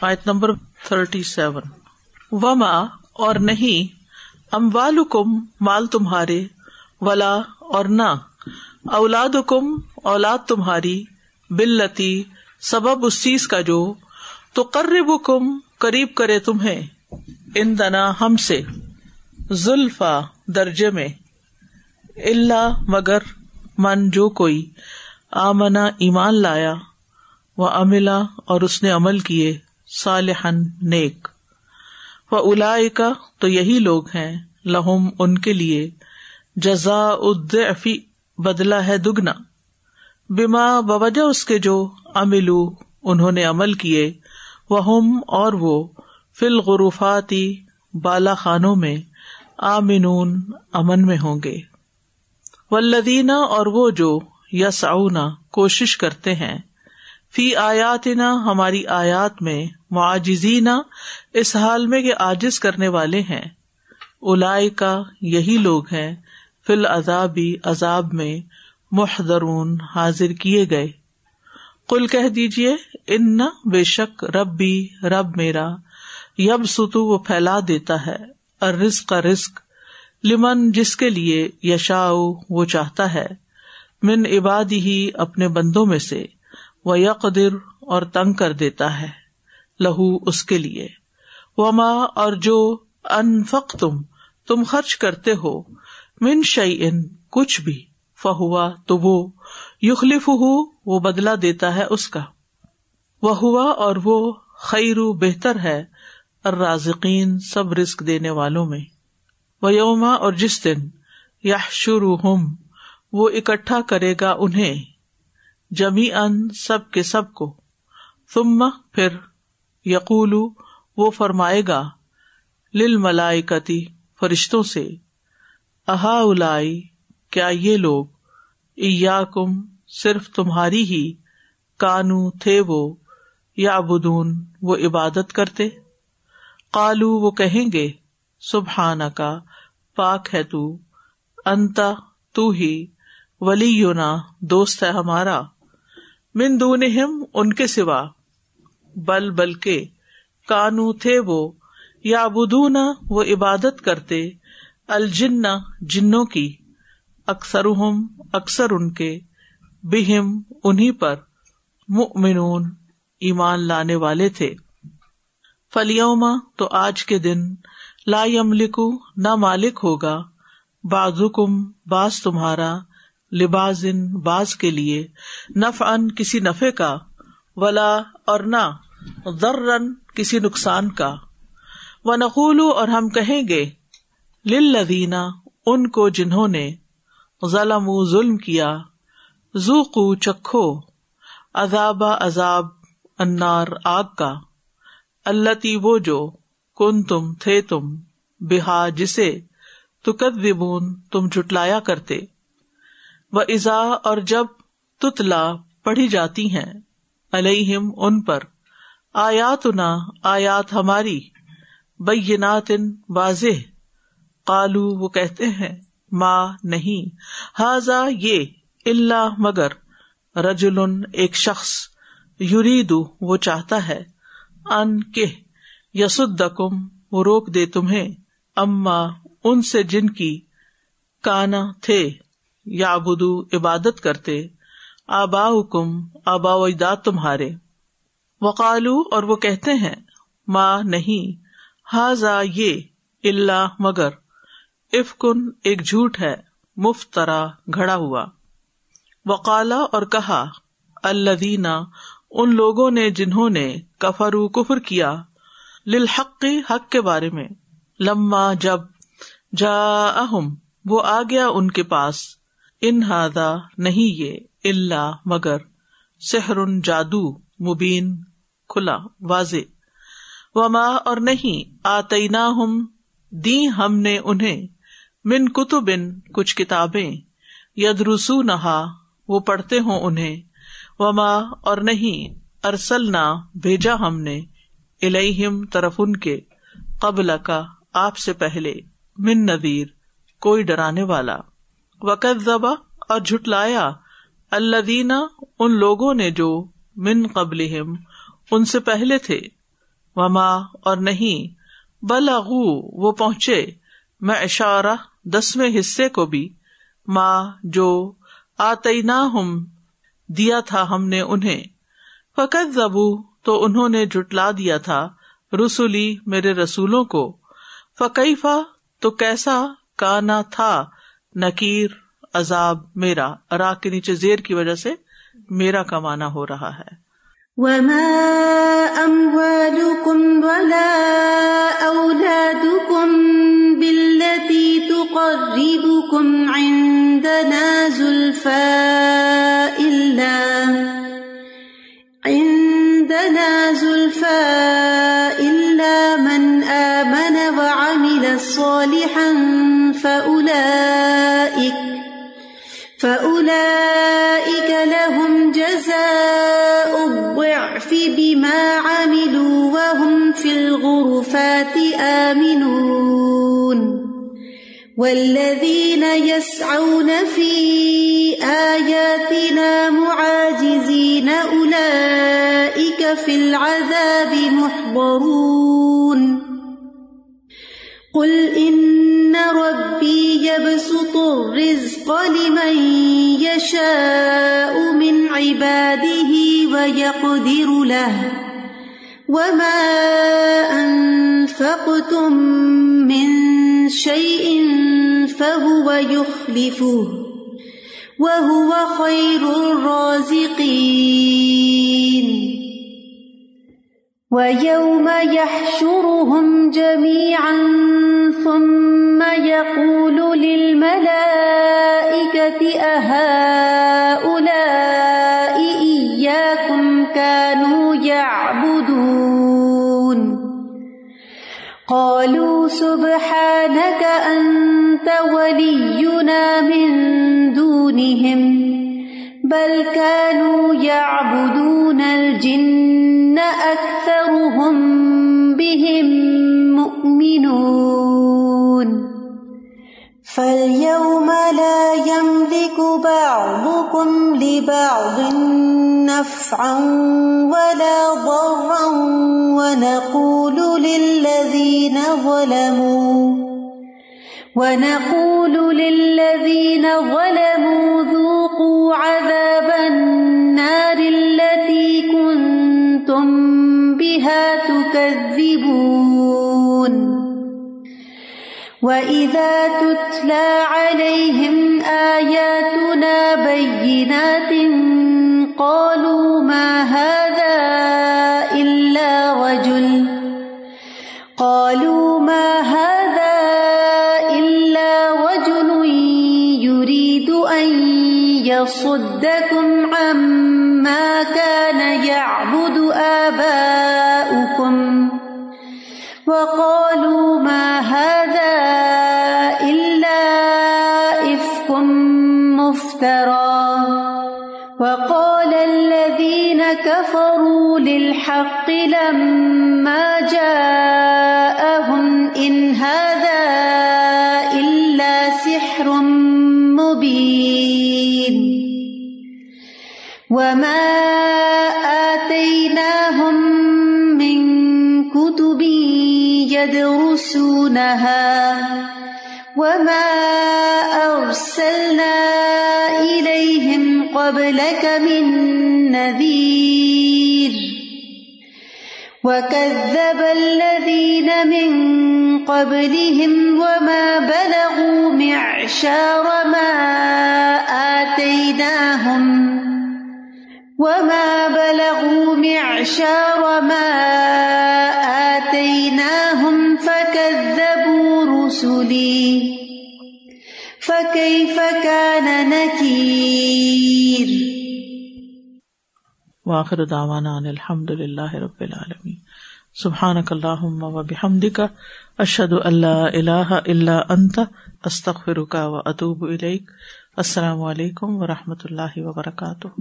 آیت number thirty seven. وما، اور نہیں ام والم مال تمہارے، ولا، اور نہ اولاد کم اولاد تمہاری بلتی سبب اس چیز کا جو تو قرب کم قریب کرے تمہیں ان دنا ہم سے، زلفا درجے میں اللہ مگر من جو کوئی آمنا ایمان لایا وہ املا اور اس نے عمل کیے۔ صالحن نیک۔ و الا کا تو یہی لوگ ہیں، لہم ان کے لیے۔ جزا ادفی بدلا ہے دگنا۔ بیما بوجہ اس کے جو املو انہوں نے عمل کیے۔ وہ اور وہ فل غروفاتی بالا خانوں میں۔ آمنون، امن میں ہوں گے۔ ولدینہ اور وہ جو یس کوشش کرتے ہیں۔ فی آیات ہماری آیات میں معجزینہ اس حال میں کہ آجز کرنے والے ہیں۔ الا کا یہی لوگ ہیں۔ فل عذابی عذاب میں محدرون حاضر کیے گئے۔ کل کہہ دیجیے ان بے شک رب بھی رب میرا یب ستو وہ پھیلا دیتا ہے۔ اور رزق کا رزق لمن جس کے لیے یشا وہ چاہتا ہے۔ من عباد ہی اپنے بندوں میں سے۔ وہ یقر اور تنگ کر دیتا ہے، لہو اس کے لیے۔ وہ ماں اور جو انفق تم تم خرچ کرتے ہو۔ من شعی ان کچھ بھی۔ فہوا تو وہ۔ یخلف ہو وہ بدلا دیتا ہے اس کا۔ وہ ہوا اور وہ خیرو بہتر ہے رازقین سب رسک دینے والوں میں۔ وہ یوما اور جس دن یا شروع ہم وہ اکٹھا کرے گا انہیں۔ جمی ان سب کے سب کو۔ تم پھر یقول، وہ فرمائے گا لل ملائکتی فرشتوں سے احا الائی کیا یہ لوگ ایا کم صرف تمہاری ہی کانو تھے وہ یا بدون وہ عبادت کرتے؟ کالو وہ کہیں گے سبحان کا پاک ہے تو، انتا، تو ہی ولی یونا دوست ہے ہمارا۔ من دون ان کے سوا۔ بل بل کے کانو تھے وہ۔ یا بدونا وہ عبادت کرتے۔ الجن، جنوں کی۔ اکثر اکثر ان کے۔ بہم انہیں پر۔ مؤمنون، ایمان لانے والے تھے۔ فلیوما تو آج کے دن لا یملکو، نہ مالک ہوگا۔ بازو کم باز تمہارا۔ لباس باز کے لیے نف ان کسی نفے کا، ولا اور نہ رن کسی نقصان کا۔ و نقول اور ہم کہیں گے لدینہ ان کو جنہوں نے ظلم ظلم کیا زو چکھو، عذاب عذاب انار آگ کا۔ اللہ وہ جو کن تم تھے تم بحا جسے تکت تم جٹلایا کرتے۔ وہ ازا اور جب تتلا پڑھی جاتی ہیں الہم ان پر آیات نہ آیات ہماری، بینات واضح کالو وہ کہتے ہیں ماں نہیں حاضا یہ اللہ مگر رجل ایک شخص یرید وہ چاہتا ہے، ان کے یسدکم وہ روک دے تمہیں، اما ان سے جن کی کانا تھے۔ یا بدو عبادت کرتے آبا حکم آبا و اجداد تمہارے۔ وقالو، اور وہ کہتے ہیں ماں نہیں ہاضا یہ اللہ مگر افکن ایک جھوٹ ہے مفت طرح گھڑا ہوا۔ وقالا، اور کہا اللہ ان لوگوں نے جنہوں نے کفرو کفر کیا، للحق، حق کے بارے میں۔ لما جب جا اہم وہ آ گیا ان کے پاس۔ انہادا نہیں یہ اللہ مگر سحر جادو مبین کھلا واضح۔ وما اور نہیں آتی ہم دی ہم نے انہیں من کتبن، کچھ کتابیں یدرسو نہا وہ پڑھتے ہوں انہیں۔ وما اور نہیں ارسل نہ بھیجا ہم نے الہم طرف ان کے قبل کا آپ سے پہلے، من نویر کوئی ڈرانے والا۔ وقت ذبا اور جھٹلایا اللہ دینا ان لوگوں نے جو من قبل ان سے پہلے تھے۔ وما، اور نہیں بلغو وہ پہنچے۔ میں اشارہ دسویں حصے کو بھی۔ ماں جو آتی نہ ہم دیا تھا ہم نے انہیں۔ فقت زبو تو انہوں نے جٹلا دیا تھا رسولی، میرے رسولوں کو۔ فقیفہ تو کیسا کانا تھا۔ نکیر، عذاب، میرا را کے نیچے زیر کی وجہ سے میرا کمانا ہو رہا ہے۔ وما أموالكم ولا أولادكم بالتي تقربكم عندنا زلفا إلا عندنا زلفا إلا من آمن وعمل صالحا فأولئك فأولئك لهم جزاء الضعف بما عملوا وهم في الغرفات آمنون والذين يسعون في آياتنا معاجزين أولئك في العذاب محضرون قل إن ربي يبسط الرزق لمن يشاء من عباده ويقدر له وما أنفقتم من شيء فهو يخلفه وهو خير الرازقين ويوم يحشرهم جميعا ثم يقول للملائكة أهؤلاء إياكم كانوا يعبدون. قالوا سبحانك أنت ولينا من دونهم، بل كانوا يعبدون الجن أكثرهم بهم مؤمنون. فاليوم لا يملك بعضكم لبعض نفعا ولا ضرا ونقول للذين ظلموا ونقول للذين وإذا تتلى عليهم آياتنا بينات قالوا ما هذا إلا رجل قالوا ما هذا إلا رجل يريد أن يصدكم عما كان يعبد آباؤكم وقالوا ما مفترى وقال الذين كفروا للحق لما جاءهم إن هذا إلا سحر مبين وما آتيناهم من كتب يدرسونها وما أرسلنا قبلك من نذير وكذب الذين من قبلهم وما بلغوا معشار ما آتيناهم وما بلغوا معشار وآخر دعوانا ان الحمد للہ رب العالمین. سبحانک اللہم و بحمدک، اشہد ان لا الہ الا انت، استغفرک و اتوب الیک. السلام علیکم و رحمۃ اللہ وبرکاتہ.